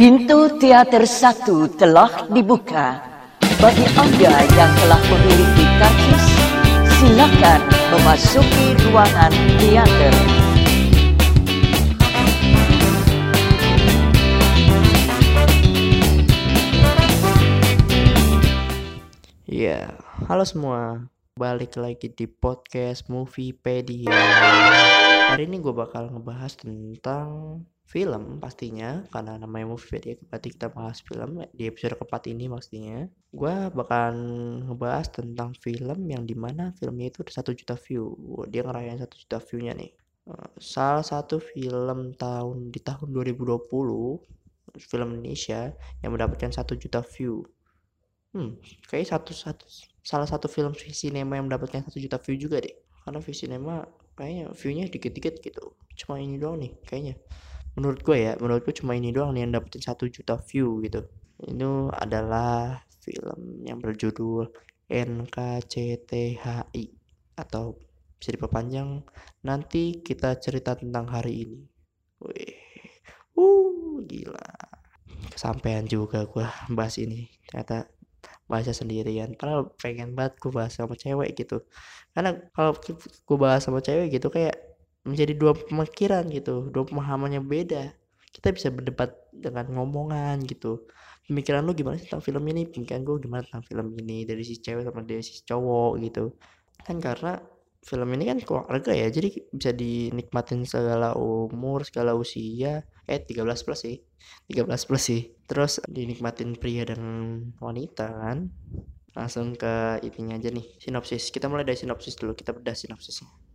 Pintu teater satu telah dibuka. Bagi Anda yang telah memiliki karcis, silakan memasuki ruangan teater. Iya, halo semua. Balik lagi di podcast Moviepedia. Hari ini gue bakal ngebahas tentang film pastinya karena namanya Moviepedia berarti kita bahas film di episode keempat ini pastinya. Gue bakal ngebahas tentang film yang di mana filmnya itu satu juta view. Dia ngerayain satu juta view-nya nih. Eh, Salah satu film tahun di tahun 2020 film Indonesia yang mendapatkan satu juta view. Hmm, kayak satu satu salah satu film cinema yang mendapatkan satu juta view juga deh. Karena view cinema kayaknya view-nya dikit-dikit gitu. Cuma ini doang nih kayaknya. Menurut gue ya, menurut gue cuma ini doang nih yang dapetin satu juta view gitu. Itu adalah film yang berjudul NKCTHI atau bisa diperpanjang nanti kita cerita tentang hari ini. Wih, uh, gila. Kesampean juga gue bahas ini. Ternyata bahasa sendirian padahal pengen banget gue bahas sama cewek gitu karena kalau gue bahas sama cewek gitu kayak menjadi dua pemikiran gitu dua pemahamannya beda. Kita bisa berdebat dengan ngomongan gitu. Pemikiran lu gimana sih tentang film ini? Pemikiran gue gimana tentang film ini? Dari si cewek sama dari si cowok gitu. Kan karena film ini kan keluarga ya jadi bisa dinikmatin segala umur segala usia. Eh 13 plus sih. 13 plus sih. Terus dinikmatin pria dan wanita kan. Langsung ke ininya aja nih sinopsis. Kita mulai dari sinopsis dulu. Kita bedah sinopsisnya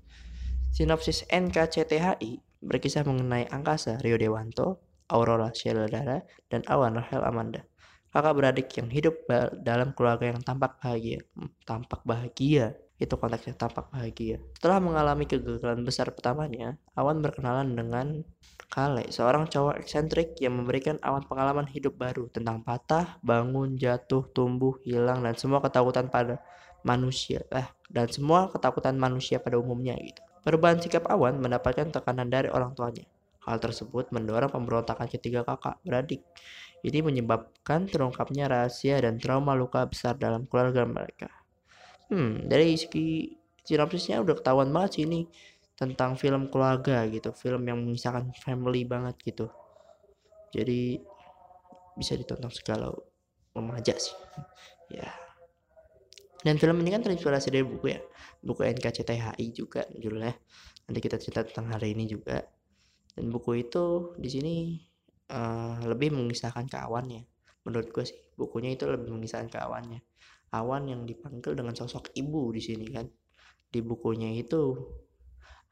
sinopsis NKCTHI berkisah mengenai angkasa Rio Dewanto Aurora Sheldara dan Awan Rahel Amanda kakak beradik yang hidup dalam keluarga yang tampak bahagia Hmm, tampak bahagia itu konteksnya tampak bahagia setelah mengalami kegagalan besar pertamanya Awan berkenalan dengan Kale, seorang cowok eksentrik yang memberikan Awan pengalaman hidup baru tentang patah, bangun, jatuh, tumbuh, hilang, dan semua ketakutan pada manusia. Eh, dan semua ketakutan manusia pada umumnya gitu. Perubahan sikap Awan mendapatkan tekanan dari orang tuanya. Hal tersebut mendorong pemberontakan ketiga kakak beradik. Ini menyebabkan terungkapnya rahasia dan trauma luka besar dalam keluarga mereka. Hmm, dari segi sinopsisnya udah ketahuan banget sih ini tentang film keluarga gitu, film yang mengisahkan family banget gitu. Jadi bisa ditonton segala remaja sih. Ya. Dan film ini kan terinspirasi dari buku ya, buku NKCTHI juga judulnya. Nanti kita cerita tentang hari ini juga. Dan buku itu di sini eh, lebih mengisahkan ke awannya. Menurut gue sih, bukunya itu lebih mengisahkan ke awannya. Awan yang dipanggil dengan sosok ibu di sini kan. Di bukunya itu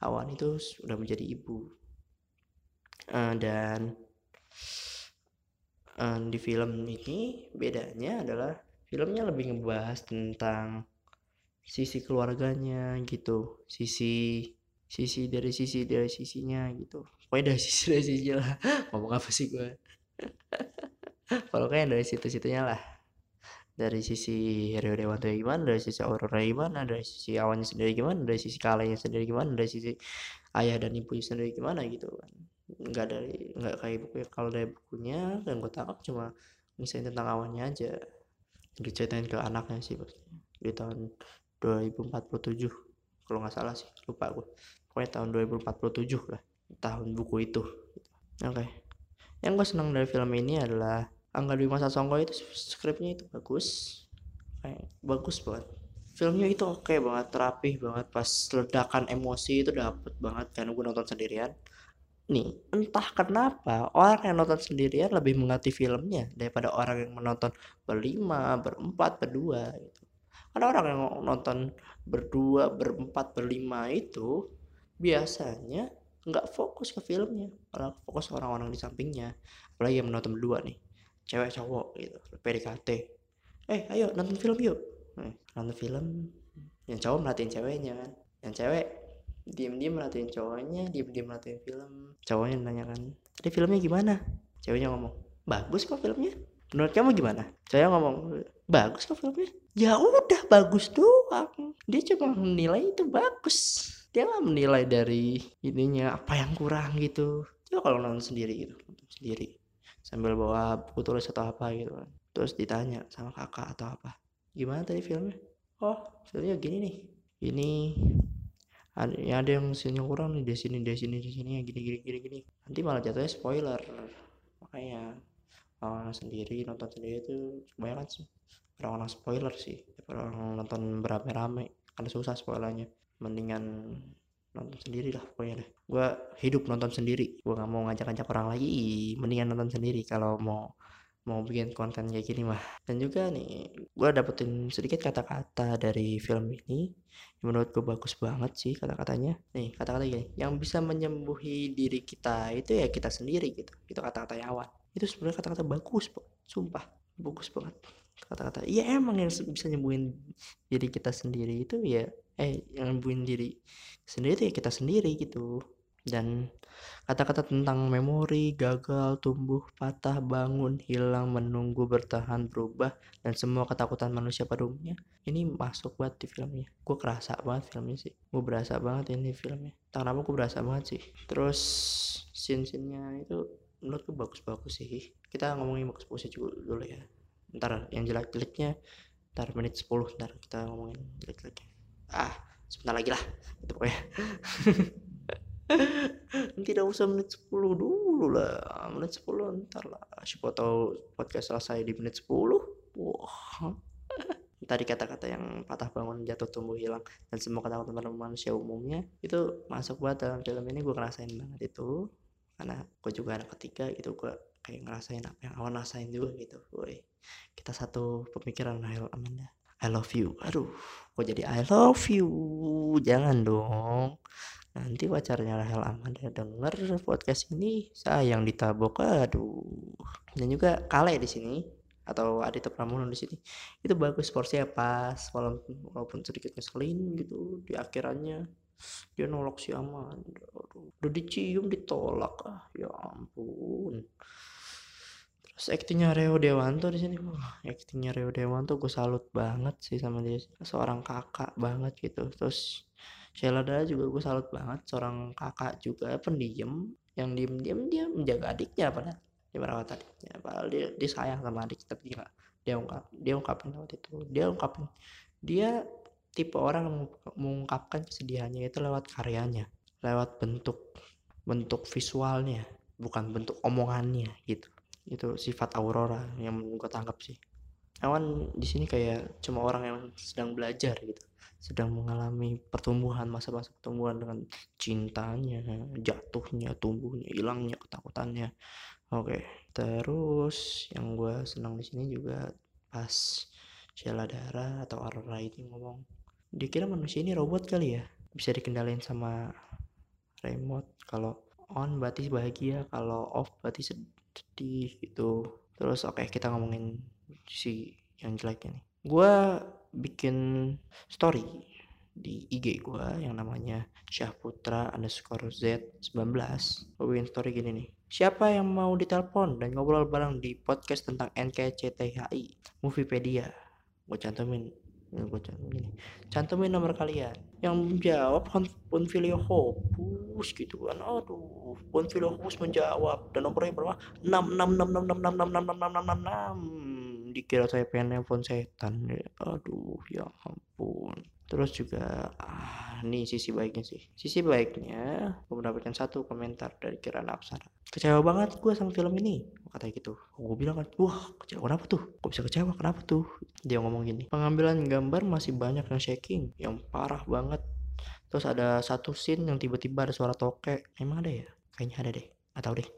Awan itu sudah menjadi ibu Eh, dan eh, di film ini bedanya adalah filmnya lebih ngebahas tentang sisi keluarganya gitu sisi sisi dari sisi dari sisinya gitu. Pokoknya dari sisi dari sisi lah. Ngomong apa sih gue pokoknya dari situ-situnya lah. Dari sisi Rio Dewanto gimana dari sisi Aurora gimana dari sisi awannya sendiri gimana dari sisi kalanya sendiri gimana dari sisi ayah dan ibunya sendiri gimana gitu kan. Nggak dari nggak kayak buku kalau dari bukunya yang gue tangkap cuma misalnya tentang awannya aja diceritain ke anaknya sih pastinya di tahun 2047 kalau nggak salah sih lupa gue pokoknya tahun 2047 lah tahun buku itu. Oke. Yang gue senang dari film ini adalah Angga Dwi Masa Songko itu skripnya itu bagus. Kayak bagus banget. Filmnya itu oke banget rapih banget. Pas ledakan emosi itu dapet banget karena gue nonton sendirian nih entah kenapa orang yang nonton sendirian lebih mengerti filmnya daripada orang yang menonton berlima berempat berdua gitu. Karena orang yang nonton berdua berempat berlima itu biasanya nggak fokus ke filmnya malah fokus orang-orang di sampingnya. Apalagi yang menonton berdua nih cewek cowok gitu PDKT eh ayo nonton film yuk. Eh, nonton film yang cowok merhatiin ceweknya kan. Yang cewek diem-diem merhatiin cowoknya diem-diem merhatiin film. Cowoknya nanya kan tadi filmnya gimana? Ceweknya ngomong bagus kok filmnya. Menurut kamu gimana? Saya ngomong bagus kok filmnya. Ya udah bagus doang. Dia cuma menilai itu bagus. Dia nggak menilai dari ininya apa yang kurang gitu. Coba kalau nonton sendiri gitu nonton sendiri. Sambil bawa buku tulis atau apa gitu kan. Terus ditanya sama kakak atau apa gimana tadi filmnya? Oh filmnya gini nih ini ada, ya ada yang sini kurang nih di sini di sini di sini gini gini gini gini. Nanti malah jatuhnya spoiler. Makanya orang sendiri nonton sendiri itu kebanyakan orang-orang spoiler sih orang nonton beramai-ramai. Karena susah spoilernya. Mendingan nonton sendiri lah pokoknya deh. Gue hidup nonton sendiri. Gue nggak mau ngajak-ngajak orang lagi. Mendingan nonton sendiri kalau mau mau bikin konten kayak gini mah. Dan juga nih gue dapetin sedikit kata-kata dari film ini yang menurut gue bagus banget sih kata-katanya. Nih kata-kata gini yang bisa menyembuhi diri kita itu ya kita sendiri gitu. Itu kata-kata Yawan. Itu sebenarnya kata-kata bagus po. sumpah bagus banget. Kata-kata iya emang yang bisa nyembuhin diri kita sendiri itu ya eh yang nyembuhin diri sendiri itu ya kita sendiri gitu dan kata-kata tentang memori, gagal, tumbuh, patah, bangun, hilang, menunggu, bertahan, berubah, dan semua ketakutan manusia pada umumnya ini masuk banget di filmnya. Gue kerasa banget filmnya sih. Gue berasa banget ini filmnya. Tak kenapa gue berasa banget sih. Terus scene-scene-nya itu menurut gue bagus-bagus sih. Kita ngomongin bagus-bagus dulu ya. Ntar yang jelek-jeleknya ntar menit 10 ntar kita ngomongin jelek-jeleknya. Ah sebentar lagi lah itu pokoknya tidak usah menit 10 dulu lah. Menit 10 ntar lah. Siapa tahu podcast selesai di menit 10 wah. Tadi kata-kata yang patah bangun jatuh tumbuh hilang. Dan semua kata-kata manusia umumnya itu masuk buat dalam film ini. Gue ngerasain banget itu. Karena gue juga anak ketiga gitu. Gue kayak ngerasain apa yang awan rasain juga gitu. Woi. Kita satu pemikiran Rahel Amanda I love you. Aduh. Kok jadi I love you. Jangan dong nanti pacarnya Rahel Amanda denger podcast ini sayang ditabok aduh. Dan juga Kale di sini atau Adita Pramono di sini. Itu bagus porsinya pas walaupun, walaupun sedikit ngeselin gitu di akhirannya. Dia nolak si Amanda aduh. Udah dicium ditolak ah. Ya ampun. Terus aktingnya Rio Dewanto di sini. Wah aktingnya Rio Dewanto gue salut banget sih sama dia. Seorang kakak banget gitu. Terus Sheila juga gue salut banget seorang kakak juga pendiam yang diem-diem dia menjaga adiknya padahal dia merawat adiknya. Padahal dia, dia sayang sama adik tapi dia dia ungkap dia ungkapin waktu itu. Dia ungkapin dia tipe orang yang mengungkapkan kesedihannya itu lewat karyanya lewat bentuk bentuk visualnya bukan bentuk omongannya gitu. Itu sifat Aurora yang gue tangkap sih. Awan di sini kayak cuma orang yang sedang belajar gitu sedang mengalami pertumbuhan masa-masa pertumbuhan dengan cintanya jatuhnya tumbuhnya hilangnya ketakutannya. Oke terus yang gue senang di sini juga pas Sheila Dara atau Aurora ini ngomong dikira manusia ini robot kali ya? Bisa dikendalin sama remote. Kalau on berarti bahagia kalau off berarti sedih gitu. Terus oke okay, kita ngomongin si yang jeleknya nih. Gue bikin story di IG gue yang namanya Syahputra underscore Z19 gue bikin story gini nih siapa yang mau ditelepon dan ngobrol bareng di podcast tentang NKCTHI Moviepedia gue cantumin gue cantumin cantumin nomor kalian yang menjawab Ponfilio Hopus gitu kan aduh pun video Hopus menjawab dan nomornya berapa 66666666666 dikira saya pengen nelfon setan ya. Aduh ya ampun. Terus juga ah, nih sisi baiknya sih. Sisi baiknya gue mendapatkan satu komentar dari Kirana Apsara kecewa banget gue sama film ini kata gitu. Gue bilang kan wah kecewa kenapa tuh? Kok bisa kecewa? Kenapa tuh? Dia ngomong gini pengambilan gambar masih banyak yang shaking yang parah banget. Terus ada satu scene yang tiba-tiba ada suara tokek emang ada ya? Kayaknya ada deh. Atau deh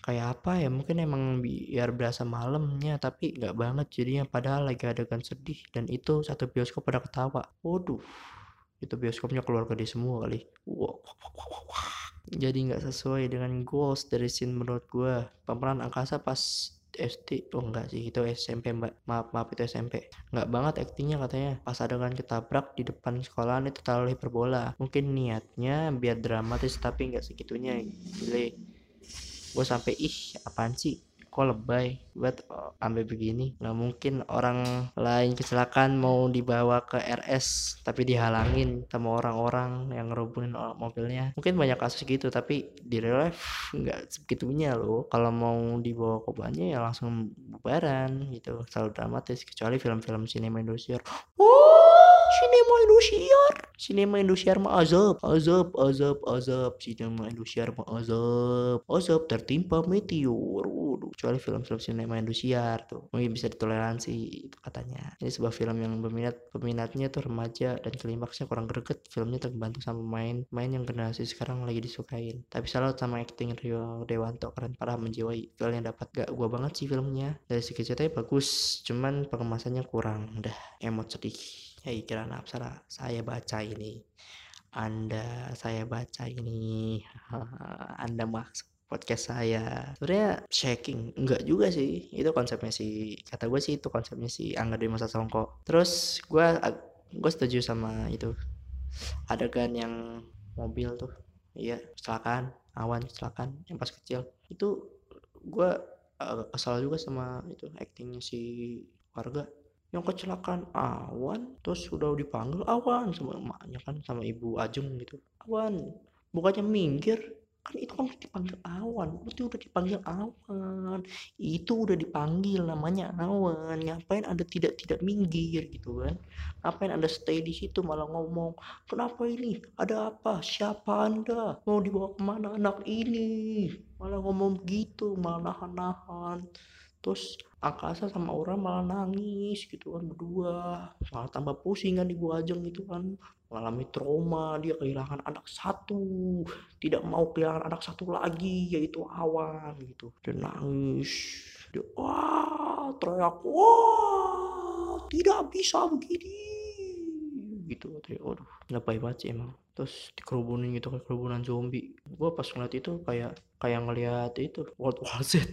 kayak apa ya mungkin emang biar berasa malamnya tapi nggak banget jadinya padahal lagi adegan sedih dan itu satu bioskop pada ketawa. Waduh itu bioskopnya keluar gede semua kali. Wow. jadi nggak sesuai dengan goals dari scene menurut gue pemeran angkasa pas SD oh enggak sih itu SMP mbak. Maaf maaf itu SMP nggak banget aktingnya katanya. Pas adegan ketabrak di depan sekolahan itu terlalu hiperbola. Mungkin niatnya biar dramatis tapi nggak segitunya. Gile gue sampai ih apaan sih kok lebay buat oh, ambil begini. Nggak mungkin orang lain kecelakaan mau dibawa ke RS tapi dihalangin sama orang-orang yang ngerubuhin mobilnya. Mungkin banyak kasus gitu tapi di real life nggak segitunya loh. Kalau mau dibawa korbannya ya langsung bubaran gitu. Selalu dramatis kecuali film-film sinema Indonesia oh sinema Indosiar? Sinema Indosiar mah azab azab azab azab. Sinema Indosiar mah azab azab tertimpa meteor. Waduh kecuali film-film sinema Indosiar tuh. Mungkin bisa ditoleransi itu katanya. Ini sebuah film yang berminat peminatnya tuh remaja dan klimaksnya kurang greget. Filmnya terbantu sama main main yang generasi sekarang lagi disukain. Tapi salut sama acting Rio Dewanto keren parah menjiwai. Yang dapat gak gua banget sih filmnya. Dari segi ceritanya bagus cuman pengemasannya kurang. Udah emot sedih ya kira Apsara saya baca ini. Anda saya baca ini. Anda maksud podcast saya. Sebenarnya shaking enggak juga sih. Itu konsepnya si kata gue sih itu konsepnya si Angga Dwi Masa Songko. Terus gue gue setuju sama itu. Adegan yang mobil tuh iya kecelakaan awan kecelakaan yang pas kecil. Itu gue uh, kesal juga sama itu actingnya si warga. Yang kecelakaan awan terus udah dipanggil awan. Sama emaknya kan sama ibu Ajeng gitu. Awan bukannya minggir kan itu kan dipanggil awan itu udah dipanggil awan. Itu udah dipanggil namanya awan. Ngapain anda tidak tidak minggir gitu kan? Ngapain anda stay di situ malah ngomong kenapa ini? Ada apa? Siapa anda? Mau dibawa ke mana anak ini? Malah ngomong gitu malah nahan-nahan. Terus Angkasa sama orang malah nangis gitu kan berdua. Malah tambah pusing kan ibu Ajeng gitu kan mengalami trauma dia kehilangan anak satu tidak mau kehilangan anak satu lagi yaitu Awan gitu. Dia nangis dia wah teriak wah tidak bisa begini gitu katanya. Waduh lebay banget sih emang. Terus dikerubunin gitu kayak kerubunan zombie. Gua pas ngeliat itu kayak kayak ngeliat itu World War Z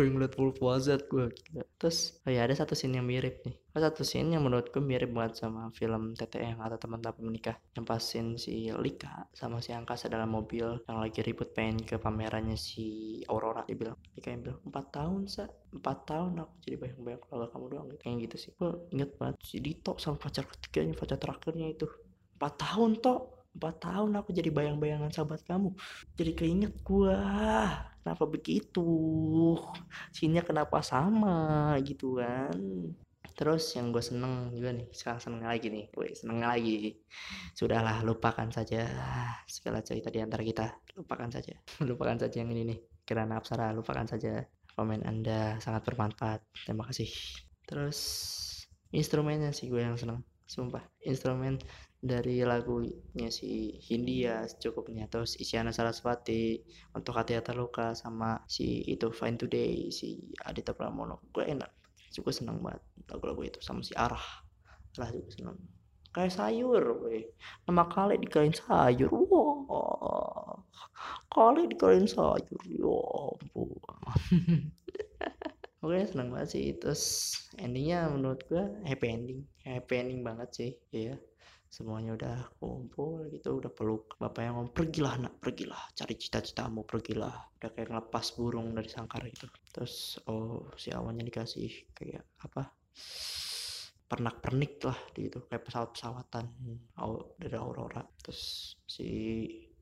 gue ngeliat War Z gue terus oh ya ada satu scene yang mirip nih. Ada satu scene yang menurut gue mirip banget sama film TTM atau teman-teman menikah. Yang pas scene si Lika sama si Angkasa dalam mobil yang lagi ribut pengen ke pamerannya si Aurora dia bilang. Lika yang bilang empat tahun sa. Empat tahun aku jadi bayang-bayang keluarga kamu doang gitu. Kayak gitu sih. Gue inget banget si Dito sama pacar ketiganya pacar terakhirnya itu. Empat tahun toh empat tahun aku jadi bayang-bayangan sahabat kamu. Jadi keinget gua kenapa begitu? Sininya kenapa sama? Gitu kan. Terus yang gue seneng juga nih sekarang seneng lagi nih. Gue seneng lagi. Sudahlah lupakan saja segala cerita di antara kita. Lupakan saja. Lupakan saja yang ini nih. Kira Apsara lupakan saja. Komen anda sangat bermanfaat. Terima kasih. Terus instrumennya sih gue yang seneng. Sumpah instrumen dari lagunya si Hindia cukupnya terus Isyana Saraswati untuk hati terluka sama si itu Fine Today si Adita Pramono. Gue enak juga seneng banget lagu-lagu itu sama si Arah. Arah juga seneng. Kayak sayur gue nama kali dikain sayur wah. Kali dikain sayur ya ampun. Oke seneng banget sih. Terus endingnya menurut gue happy ending. Happy ending banget sih iya semuanya udah kumpul gitu udah peluk bapak yang ngomong pergilah nak pergilah cari cita-citamu pergilah. Udah kayak ngelepas burung dari sangkar itu terus oh si awannya dikasih kayak apa pernak pernik lah di itu kayak pesawat pesawatan oh, dari Aurora. Terus si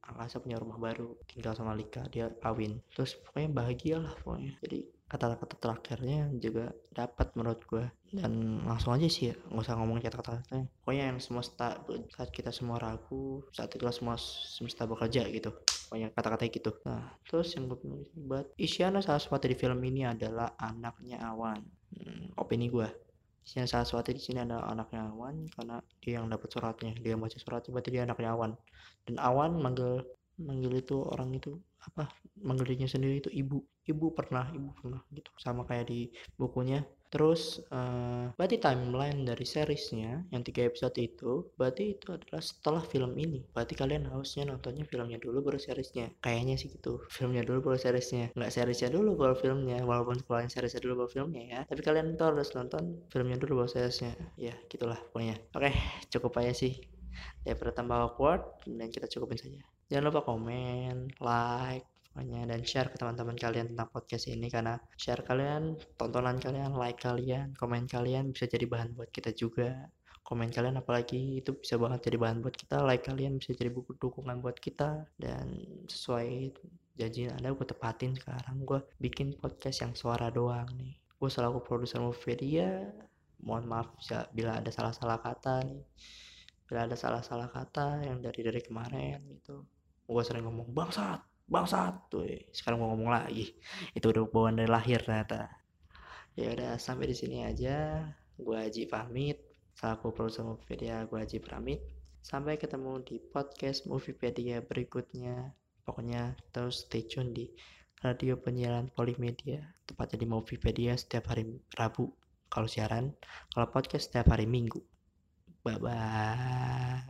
Angkasa punya rumah baru tinggal sama Lika dia kawin. Terus pokoknya bahagia lah pokoknya. Jadi kata-kata terakhirnya juga dapat menurut gue dan langsung aja sih ya nggak usah ngomongin kata-kata. Pokoknya yang semesta saat kita semua ragu saat itulah semua semesta bekerja gitu. Pokoknya kata-kata gitu. Nah terus yang gue buat Isyana Saraswati di film ini adalah anaknya Awan. Hmm, opini gue Isyana Saraswati di sini adalah anaknya Awan karena dia yang dapat suratnya. Dia baca suratnya berarti dia anaknya Awan dan Awan manggil manggil itu orang itu apa manggil dirinya sendiri itu ibu. Ibu pernah ibu pernah gitu. Sama kayak di bukunya. Terus uh, berarti timeline dari seriesnya yang tiga episode itu berarti itu adalah setelah film ini. Berarti kalian harusnya nontonnya filmnya dulu baru seriesnya. Kayaknya sih gitu. Filmnya dulu baru seriesnya. Nggak seriesnya dulu baru filmnya. Walaupun kalian seriesnya dulu baru filmnya ya. Tapi kalian tuh harus nonton filmnya dulu baru seriesnya. Ya gitulah pokoknya. Oke cukup aja sih daripada tambah awkward dan kita cukupin saja. Jangan lupa komen like pokoknya dan share ke teman-teman kalian tentang podcast ini karena share kalian tontonan kalian like kalian komen kalian bisa jadi bahan buat kita juga. Komen kalian apalagi itu bisa banget jadi bahan buat kita. Like kalian bisa jadi buku dukungan buat kita. Dan sesuai janji anda gue tepatin sekarang. Gue bikin podcast yang suara doang nih. Gue selaku produser Movedia mohon maaf ya bila ada salah-salah kata nih bila ada salah-salah kata yang dari dari kemarin gitu. Gue sering ngomong bangsat bangsat tuh sekarang mau ngomong lagi. Itu udah bawaan dari lahir ternyata. Ya udah sampai di sini aja. Gue Haji pamit. Selaku produser Moviepedia gue Haji pamit. Sampai ketemu di podcast Moviepedia berikutnya. Pokoknya terus stay tune di radio penyiaran Polimedia tepatnya di Moviepedia setiap hari Rabu. Kalau siaran kalau podcast setiap hari Minggu bye bye